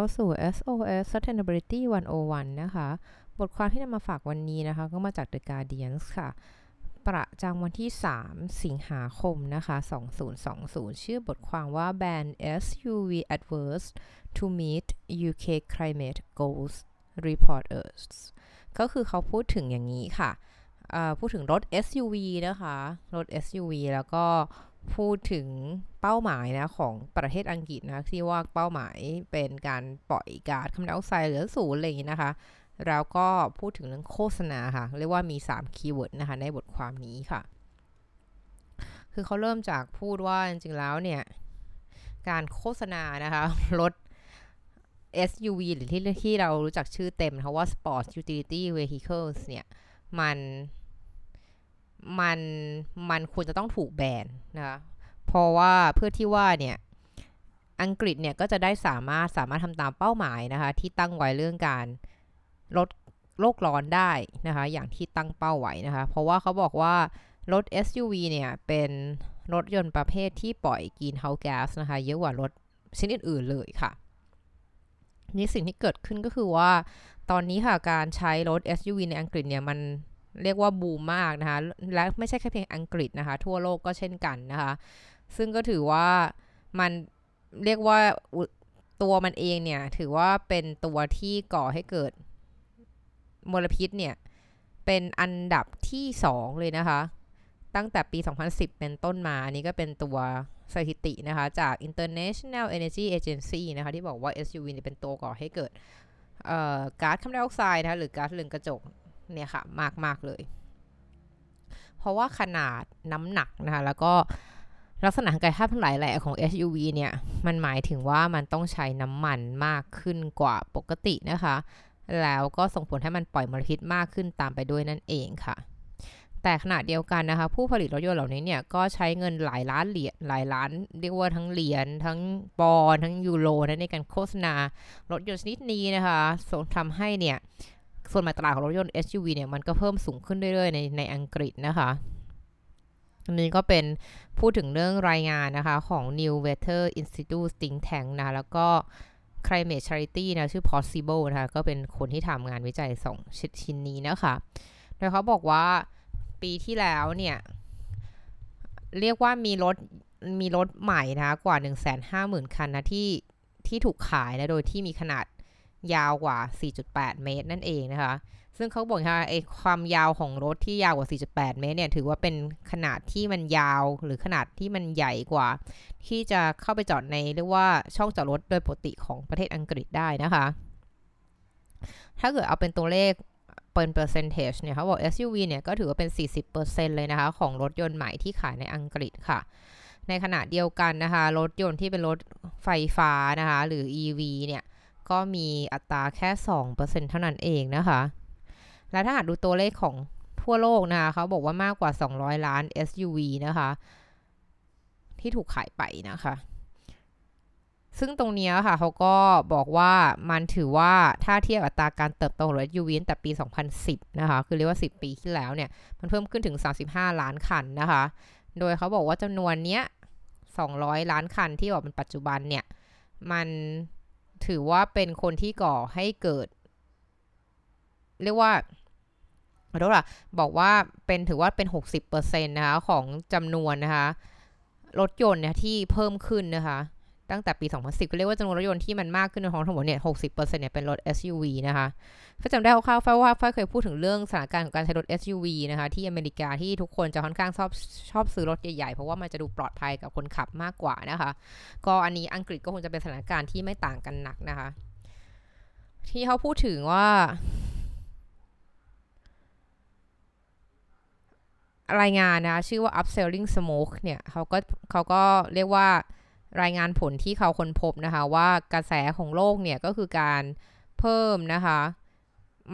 เข้าสู่ SOS Sustainability 101 นะคะ บทความที่นำมาฝากวันนี้นะคะ ก็มาจาก The Guardian ค่ะ ประจำวันที่ 3 สิงหาคมนะคะ 2020 ชื่อบทความว่า Ban SUV Adverse to Meet UK Climate Goals Reporters ก็คือเขาพูดถึงอย่างนี้ค่ะ พูดถึงรถ SUV นะคะ รถ SUV แล้วก็ พูดถึงเป้าหมายนะของประเทศอังกฤษนะที่ว่าเป้าหมายเป็นการปล่อยก๊าซคาร์บอนไดออกไซด์เหลือศูนย์อะไรอย่างนี้นะคะ แล้วก็พูดถึงเรื่องโฆษณาค่ะ เรียกว่ามี 3 keyword นะคะในบทความนี้ค่ะ คือเขาเริ่มจากพูดว่าจริงๆแล้วเนี่ย การโฆษณานะคะรถ SUV หรือที่ที่เรารู้จักชื่อเต็มนะคะว่า Sport Utility Vehicles เนี่ย มัน มันมันควรจะต้องถูกแบนนะคะเพราะว่าเพื่อที่ว่าเนี่ยอังกฤษเนี่ยก็จะได้สามารถสามารถทำตามเป้าหมายนะคะที่ตั้งไว้เรื่องการลดโลกร้อนได้นะคะอย่างที่ตั้งเป้าไว้นะคะเพราะว่าเขาบอกว่ารถ SUV เนี่ยเป็นรถยนต์ประเภทที่ปล่อยกีนเฮาแก๊สนะคะเยอะกว่ารถชนิดอื่นเลยค่ะนี่สิ่งที่เกิดขึ้นก็คือว่า ตอนนี้ค่ะการใช้รถ SUV ในอังกฤษเนี่ยมัน เรียกว่าบูมมากนะคะ และไม่ใช่แค่เพียงอังกฤษนะคะ ทั่วโลกก็เช่นกันนะคะ ซึ่งก็ถือว่ามันเรียกว่าตัวมันเองเนี่ยถือว่าเป็นตัวที่ก่อให้เกิดมลพิษเนี่ย เป็นอันดับที่ 2 เลยนะคะ ตั้งแต่ปี 2010 เป็นต้นมา อันนี้ก็เป็นตัวสถิตินะคะ จาก International Energy Agency นะคะ ที่บอกว่า SUV เนี่ยเป็นตัวก่อให้เกิดก๊าซคาร์บอนไดออกไซด์นะคะหรือก๊าซเรือนกระจก เนี่ยค่ะมากมากเลย เพราะว่าขนาดน้ำหนักนะคะแล้วก็ลักษณะกายภาพทั้งหลายแหล่ของ SUV เนี่ย มันหมายถึงว่ามันต้องใช้น้ำมันมากขึ้นกว่าปกตินะคะ แล้วก็ส่งผลให้มันปล่อยมลพิษมากขึ้นตามไปด้วยนั่นเองค่ะ แต่ขณะเดียวกันนะคะ ผู้ผลิตรถยนต์เหล่านี้เนี่ย ก็ใช้เงินหลายล้านเหรียญหลายล้านเรียกว่าทั้งเหรียญทั้งปอนทั้งยูโรในการโฆษณารถยนต์ชนิดนี้นะคะส่งทำให้เนี่ย ส่วนมาตลาดของรถยนต์ SUV เนี่ยมันก็เพิ่มสูงขึ้นเรื่อยๆในในอังกฤษนะคะอันนี้ก็เป็นพูดถึงเรื่องรายงานนะคะของ New Weather Institute Think Tank นะแล้วก็ Climate Charity นะชื่อ Possible นะคะก็เป็นคนที่ทำงานวิจัยสองชิ้นนี้นะคะโดยเขาบอกว่าปีที่แล้วเนี่ย เรียกว่ามีรถมีรถใหม่นะะกว่า 150,000 คันนะที่ที่ถูกขายนะโดยที่มีขนาด ยาวกว่า 4.8 เมตรนั่นเองนะคะ ซึ่งเขาบอกว่าไอ้ความยาวของรถที่ยาวกว่า 4.8 เมตรเนี่ยถือว่าเป็นขนาดที่มันยาวหรือขนาดที่มันใหญ่กว่า ที่จะเข้าไปจอดในเรียกว่าช่องจอดรถโดยปกติของประเทศอังกฤษได้นะคะ ถ้าเกิดเอาเป็นตัวเลขเป็นเปอร์เซนเทจเนี่ยเขาบอก SUV เนี่ยก็ถือว่าเป็น 40%เลยนะคะ ของรถยนต์ใหม่ที่ขายในอังกฤษค่ะ ในขณะเดียวกันนะคะ รถยนต์ที่เป็นรถไฟฟ้านะคะ หรือ EV เนี่ย ก็มีอัตราแค่ 2%เท่านั้นเองนะคะ และถ้าหากดูตัวเลขของทั่วโลกนะคะเขาบอกว่ามากกว่า 200 ล้าน SUV นะคะ ที่ถูกขายไปนะคะ ซึ่งตรงนี้ค่ะเขาก็บอกว่ามันถือว่าถ้าเทียบอัตราการเติบโตของรถ SUV ตั้งแต่ปี 2010 นะคะ คือเรียกว่า 10 ปีที่แล้วเนี่ย มันเพิ่มขึ้นถึง 35 ล้านคันนะคะ โดยเขาบอกว่าจำนวนเนี้ย 200 ล้านคันที่บอกเป็นปัจจุบันเนี่ย มัน ถือว่าเป็นคนที่ก่อให้เกิด เรียกว่าขอโทษค่ะบอกว่าเป็นถือว่าเป็น 60%นะคะ ของจำนวนนะคะ รถยนต์นที่เพิ่มขึ้นนะคะ ตั้งแต่ปี 2010 ก็เรียกว่าจำนวนรถยนต์ที่มันมากขึ้นในท้องถนนเนี่ย 60%เนี่ยเป็นรถ SUV นะคะก็จำได้คร่าวๆฝ้าว่าฝ้าเคยพูดถึงเรื่องสถานการณ์ของการใช้รถ SUV นะคะ ที่อเมริกาที่ทุกคนจะค่อนข้างชอบชอบซื้อรถใหญ่ๆ เพราะว่ามันจะดูปลอดภัยกับคนขับมากกว่านะคะ ก็อันนี้อังกฤษก็คงจะเป็นสถานการณ์ที่ไม่ต่างกันหนักนะคะ ที่เขาพูดถึงว่ารายงานนะ ชื่อว่า upselling smoke เนี่ยเขาก็เขาก็เรียกว่า รายงานผลที่เขาค้นพบนะคะว่ากระแสของโลกเนี่ยก็คือการเพิ่มนะคะ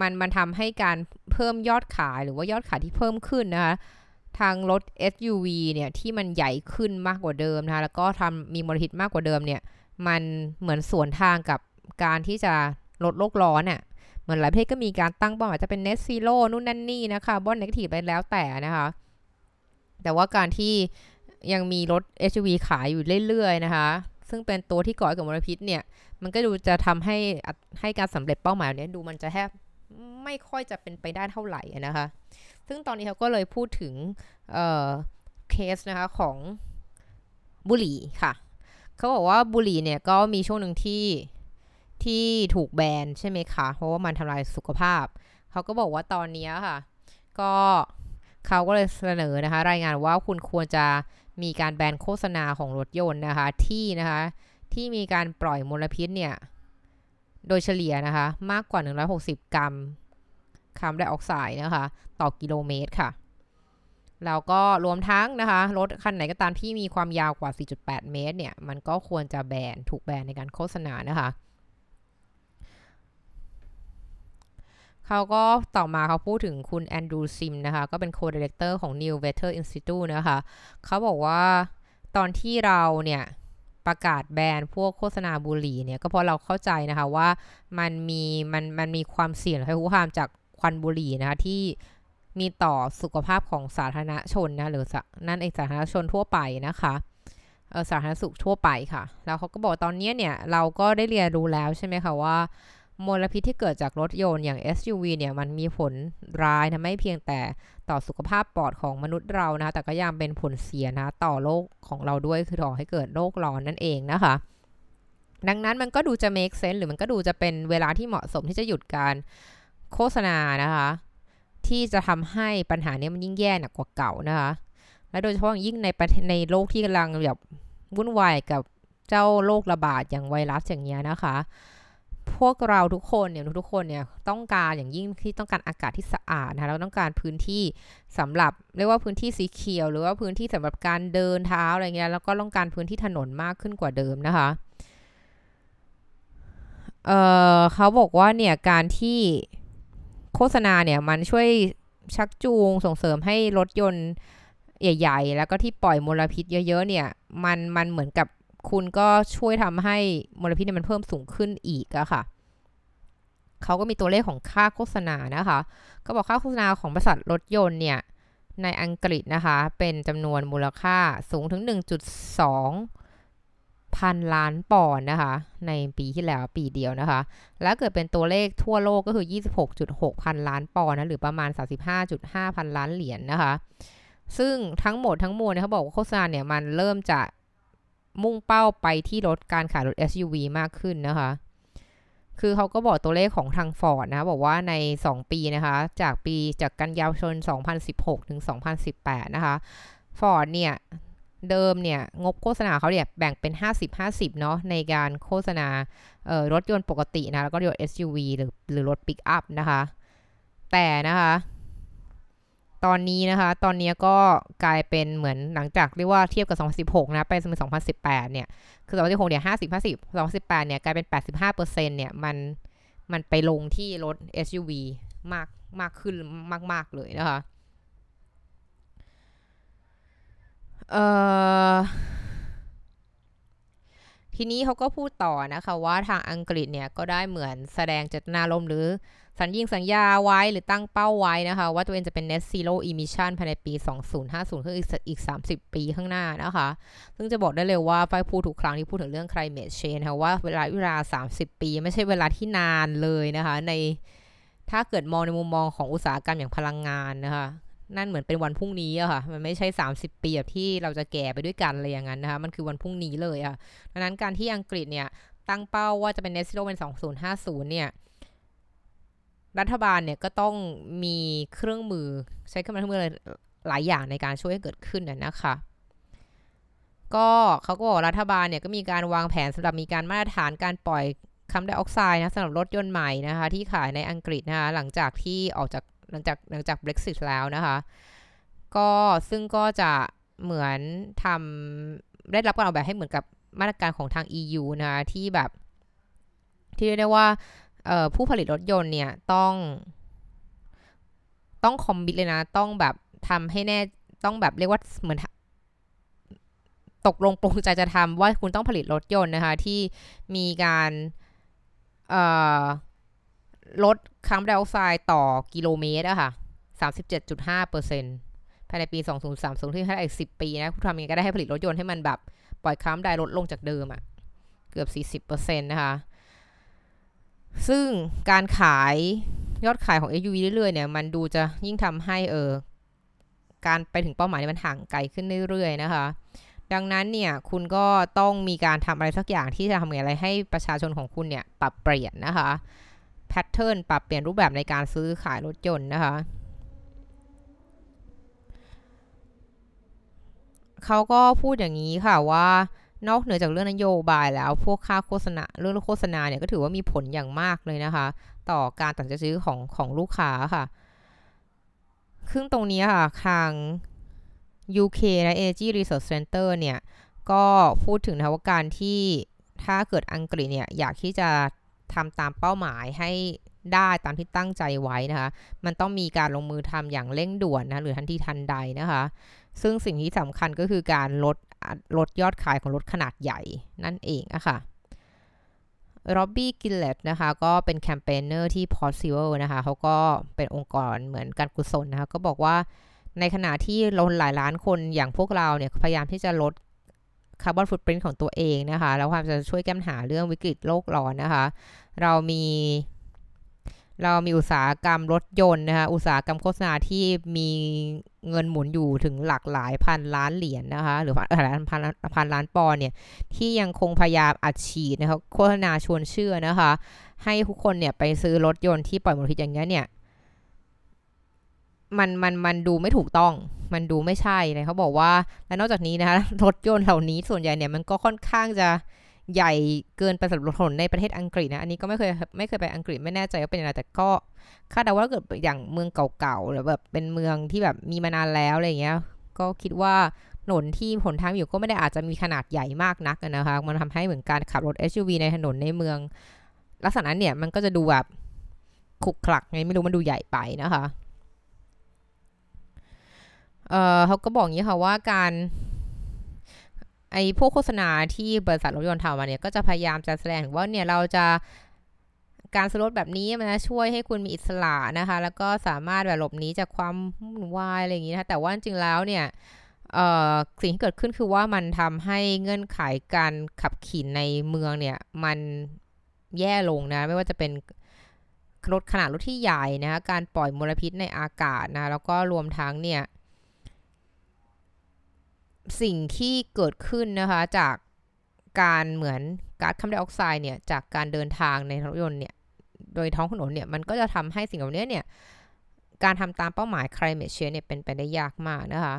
มันมันทำให้การเพิ่มยอดขายหรือว่ายอดขายที่เพิ่มขึ้นนะคะทางรถ SUV เนี่ยที่มันใหญ่ขึ้นมากกว่าเดิมนะคะแล้วก็ทำมีมลพิษมากกว่าเดิมเนี่ยมันเหมือนสวนทางกับการที่จะลดโลกร้อนเนี่ยเหมือนหลายประเทศก็มีการตั้งเป้าหมายจะเป็น net zero นู่นนั่นนี่นะคะบอนเนกทีไปแล้วแต่นะคะแต่ว่าการที่ ยังมีรถ SUV ขายอยู่เรื่อยๆนะคะ ซึ่งเป็นตัวที่ก่อให้เกิดมลพิษเนี่ย มันก็ดูจะทำให้ให้การสำเร็จเป้าหมายเนี้ยดูมันจะแทบไม่ค่อยจะเป็นไปได้เท่าไหร่นะคะ ซึ่งตอนนี้เขาก็เลยพูดถึงเเคสนะคะของบุหรี่ค่ะ เขาบอกว่าบุหรี่เนี่ยก็มีช่วงหนึ่งที่ที่ถูกแบนใช่ไหมคะ เพราะว่ามันทำลายสุขภาพ เขาก็บอกว่าตอนนี้ค่ะ ก็เขาก็เลยเสนอนะคะ รายงานว่าคุณควรจะ มีการแบนโฆษณาของรถยนต์นะคะที่นะคะที่มีการปล่อยมลพิษเนี่ยโดยเฉลี่ยนะคะมากกว่า 160 กรัมคาร์บอนไดออกไซด์นะคะต่อกิโลเมตรค่ะแล้วก็รวมทั้งนะคะรถคันไหนก็ตามที่มีความยาวกว่า 4.8 เมตรเนี่ยมันก็ควรจะแบนถูกแบนในการโฆษณานะคะ เขาก็ต่อมาเขาพูดถึงคุณ Andrew Simms นะคะ ก็เป็น co-director ของ New Weather Institute นะคะ เขาบอกว่าตอนที่เราเนี่ยประกาศแบนพวกโฆษณาบุหรี่เนี่ย ก็เพราะเราเข้าใจนะคะว่ามันมีมันมันมีความเสี่ยงและคุกคามจากควันบุหรี่นะคะที่มีต่อสุขภาพของสาธารณชนนะหรือนั่นเองสาธารณชนทั่วไปนะคะสาธารณสุขทั่วไปค่ะ แล้วเขาก็บอกตอนนี้เนี่ยเราก็ได้เรียนรู้แล้วใช่ไหมคะว่า มลพิษที่เกิดจากรถยนต์อย่าง SUV เนี่ยมันมีผลร้ายนะไม่เพียงแต่ต่อสุขภาพปอดของมนุษย์เรานะ แต่ก็ยังเป็นผลเสียนะ ต่อโลกของเราด้วยคือต่อให้เกิดโรคร้อนนั่นเองนะคะ ดังนั้นมันก็ดูจะ make sense หรือมันก็ดูจะเป็นเวลาที่เหมาะสมที่จะหยุดการโฆษณานะคะ ที่จะทำให้ปัญหานี้มันยิ่งแย่หนักกว่าเก่านะคะ และโดยเฉพาะยิ่งในในโลกที่กำลังแบบวุ่นวายกับเจ้าโรคระบาดอย่างไวรัสอย่างเงี้ยนะคะ พวกเราทุกคนเนี่ยทุกคนเนี่ยต้องการอย่างยิ่งที่ต้องการอากาศที่สะอาดนะเราต้องการพื้นที่สำหรับเรียกว่าพื้นที่สีเขียว หรือว่าพื้นที่สำหรับการเดินเท้าอะไรเงี้ยแล้วก็ต้องการพื้นที่ถนนมากขึ้นกว่าเดิมนะคะเเขาบอกว่าเนี่ยการที่โฆษณาเนี่ยมันช่วยชักจูงส่งเสริมให้รถยนต์ใหญ่ ๆ แล้วก็ที่ปล่อยมลพิษเยอะ ๆ เนี่ย มันมันเหมือนกับ คุณก็ช่วยทำให้มลพิษเนี่ยมันเพิ่มสูงขึ้นอีกอะค่ะเขาก็มีตัวเลขของค่าโฆษณานะคะ ก็บอกค่าโฆษณาของบริษัทรถยนต์เนี่ยในอังกฤษนะคะ เป็นจำนวนมูลค่าสูงถึง 1.2 พันล้านปอนด์นะคะ ในปีที่แล้วปีเดียวนะคะ แล้วเกิดเป็นตัวเลขทั่วโลกก็คือ 26.6 พันล้านปอนด์นะหรือประมาณ 35.5 พันล้านเหรียญนนะคะ ซึ่งทั้งหมดทั้งมวลเนี่ยเขาบอกว่าโฆษณาเนี่ยมันเริ่มจะ มุ่งเป้าไปที่รถการขายรถ SUV มากขึ้นนะคะ คือเขาก็บอกตัวเลขของทางฟอร์ดนะ บอกว่าใน 2 ปีนะคะ จากปีจากกันยายน2016 ถึง 2018 นะคะฟอร์ดเนี่ย เดิมเนี่ย งบโฆษณาเขาเนี่ย แบ่งเป็น 50-50 เนาะในการโฆษณารถยนต์ปกตินะ แล้วก็รถ SUV หรือหรือรถปิกอัพนะคะ แต่นะคะ ตอนนี้นะคะ ตอนนี้ก็กลายเป็นเหมือนหลังจากเรียกว่าเทียบกับ 2016 นะ ไปสมัย2018 เนี่ย คือ 2016 เนี่ย 50 50 2018 เนี่ย กลายเป็น 85%เนี่ย มัน มันไปลงที่รถ SUV มาก มากขึ้นมาก ๆ เลยนะคะ เอ่อทีนี้เขาก็พูดต่อนะคะว่าทางอังกฤษเนี่ยก็ได้เหมือนแสดงเจตนารมณ์หรือ สัญญิงสัญญาไว้หรือตั้งเป้าไว้นะคะ ว่าตัวเองจะเป็น net zero emission ภายในปี 2050คืออีก 30 ปีข้างหน้านะคะ ซึ่งจะบอกได้เลยว่าไฟพูดทุกครั้งที่พูดถึงเรื่อง climate change ค่ะว่าเวลาเวลา 30 ปี ไม่ใช่เวลาที่นานเลยนะคะ ในถ้าเกิดมองในมุมมองของอุตสาหกรรมอย่างพลังงานนะคะนั่นเหมือนเป็นวันพรุ่งนี้อะค่ะ มันไม่ใช่ 30 ปีแบบที่เราจะแก่ไปด้วยกันอะไรอย่างนั้นนะคะ มันคือวันพรุ่งนี้เลยอะดังนั้นการที่อังกฤษเนี่ยตั้งเป้าว่าจะเป็น net zero เป็น 2050 เนี่ย รัฐบาลเนี่ยก็ต้องมีเครื่องมือใช้เครื่องมือหลายอย่างในการช่วยให้เกิดขึ้นนะคะ ก็เขาก็บอกรัฐบาลเนี่ยก็มีการวางแผนสำหรับมีการมาตรฐานการปล่อยคาร์บอนไดออกไซด์นะสำหรับรถยนต์ใหม่นะคะ ที่ขายในอังกฤษนะคะหลังจากที่ออกจากหลังจากหลังจาก Brexit แล้วนะคะ ก็ซึ่งก็จะเหมือนทำได้รับการออกแบบให้เหมือนกับมาตรการของทาง EU นะที่แบบ ที่เรียกได้ว่า ผู้ผลิตรถยนต์เนี่ยต้อง ต้องคอมบิทเลยนะ ต้องแบบทำให้แน่ต้องแบบเรียกว่าเหมือนตกลงปรงใจจะทำว่าคุณต้องผลิตรถยนต์นะคะ ที่มีการลดคาร์บอนไดออกไซด์ต่อกิโลเมตรอะค่ะ 37.5%ภายในปี 2030ที่ให้อีก 10 ปีนะ คุณทำยังไงก็ได้ให้ผลิตรถยนต์ให้มันแบบ ปล่อยคาร์บอนไดลดลงจากเดิมอะกือบ 40%นะคะ ซึ่งการขายยอดขายของ SUV เรื่อยๆเนี่ยมันดูจะยิ่งทำให้เออการไปถึงเป้าหมายนี่มันห่างไกลขึ้นเรื่อยๆนะคะ ดังนั้นเนี่ยคุณก็ต้องมีการทำอะไรสักอย่างที่จะทำอะไรให้ประชาชนของคุณเนี่ยปรับเปลี่ยนนะคะแพทเทิร์นปรับเปลี่ยนรูปแบบในการซื้อขายรถยนต์นะคะเขาก็พูดอย่างนี้ค่ะว่า นอกเหนือจากเรื่องนโยบายแล้วพวกค่าโฆษณาเรื่องโฆษณาเนี่ยก็ถือว่ามีผลอย่างมากเลยนะคะ ต่อการตัดสินใจซื้อของของลูกค้าค่ะซึ่งตรงนี้ค่ะทาง UK และ Energy Research Center เนี่ยก็พูดถึงนะว่าการที่ถ้าเกิดอังกฤษเนี่ยอยากที่จะทำตามเป้าหมายให้ได้ตามที่ตั้งใจไว้นะคะ มันต้องมีการลงมือทำอย่างเร่งด่วนนะหรือทันทีทันใดนะคะ ซึ่งสิ่งที่สำคัญก็คือการลด ลดยอดขายของรถขนาดใหญ่นั่นเองอะคะ่ะร็อบบี้กิลเลตนะคะก็เป็น campaigner ที่ p o s s i b l e นะคะเขาก็เป็นองค์กรเหมือนการกุศลนะคะก็บอกว่าในขณะที่เราหลายล้านคนอย่างพวกเราเนี่ยพยายามที่จะลดคาร์บอนฟุตปรินต์ของตัวเองนะคะ แล้วความจะช่วยแก้ปัญหาเรื่องวิกฤตโลกร้อนนะคะ เรามี เรามีอุตสาหกรรมรถยนต์นะคะ อุตสาหกรรมโฆษณาที่มีเงินหมุนอยู่ถึงหลักหลายพันล้านเหรียญนะคะ หรือหลายพันพันล้านปอนด์เนี่ย ที่ยังคงพยายามอัดฉีดนะคะโฆษณาชวนเชื่อนะคะ ให้ทุกคนเนี่ยไปซื้อรถยนต์ที่ปล่อยมลพิษอย่างเงี้ยเนี่ย มันมันมันดูไม่ถูกต้อง มันดูไม่ใช่เลยเขาบอกว่า และนอกจากนี้นะคะรถยนต์เหล่านี้ส่วนใหญ่เนี่ยมันก็ค่อนข้างจะ ใหญ่เกินไปสำหรับถนนในประเทศอังกฤษนะ อันนี้ก็ไม่เคยไม่เคยไปอังกฤษไม่แน่ใจว่าเป็นยังไงแต่ก็คาดเดาว่าเกิดอย่างเมืองเก่าๆหรือแบบเป็นเมืองที่แบบมีมานานแล้วอะไรเงี้ย ก็คิดว่าถนนที่ผลทางอยู่ก็ไม่ได้อาจจะมีขนาดใหญ่มากนักนะคะ มันทำให้เหมือนการขับรถ SUV ในถนนในเมือง ลักษณะนั้เนี่ยมันก็จะดูแบบขุกคลักไงไม่รู้มันดูใหญ่ไปนะคะเออเขาก็บอกอย่างนี้ค่ะว่าการ ไอ้พวกโฆษณาที่บริษัทรถยนต์ทำมาเนี่ยก็จะพยายามจะแสดงว่าเนี่ยเราจะการซื้อรถแบบนี้มันจะช่วยให้คุณมีอิสระนะคะ แล้วก็สามารถแบบหลบหนีจากความวุ่นวายอะไรอย่างนี้นะคะแต่ว่าจริงแล้วเนี่ยสิ่งที่เกิดขึ้นคือว่ามันทำให้เงื่อนไขการขับขี่ในเมืองเนี่ยมันแย่ลงนะ ไม่ว่าจะเป็นรถขนาดรถที่ใหญ่นะคะการปล่อยมลพิษในอากาศนะ แล้วก็รวมทั้งเนี่ย สิ่งที่เกิดขึ้นนะคะ จากการเหมือนก๊าซคาร์บอนไดออกไซด์เนี่ยจากการเดินทางในรถยนต์เนี่ยโดยท้องถนนเนี่ยมันก็จะทำให้สิ่งเหล่านี้เนี่ยการทำตามเป้าหมาย climate change เนี่ยเป็นไปได้ยากมากนะคะ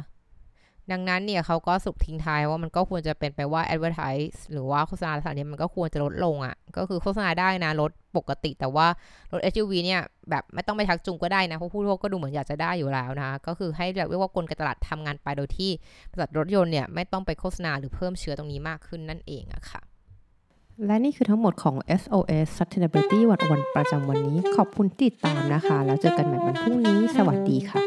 ดังนั้นเนี่ยเขาก็สุกทิ้งท้ายว่ามันก็ควรจะเป็นไปว่า advertise หรือว่าโฆษณาลักษณะนี้มันก็ควรจะลดลงอะ่ะ ก็คือโฆษณาได้นะลดปกติแต่ว่ารถ SUV เนี่ยแบบไม่ต้องไปทักจูงก็ได้นะเพราะผู้บริก็ดูเหมือนอยากจะได้อยู่แล้วนะก็คือให้เรียกว่ากลไกตลาดทำงานไปโดยที่บริษัทรถยนต์เนี่ยไม่ต้องไปโฆษณาหรือเพิ่มเชื้อตรงนี้มากขึ้นนั่นเองอะค่ะและนี่คือทั้งหมดของ SOS Sustainability วันวันประจำวันนี้ ขอบคุณติดตามนะคะ แล้วเจอกันใหม่วันพรุ่งนี้ สวัสดีค่ะ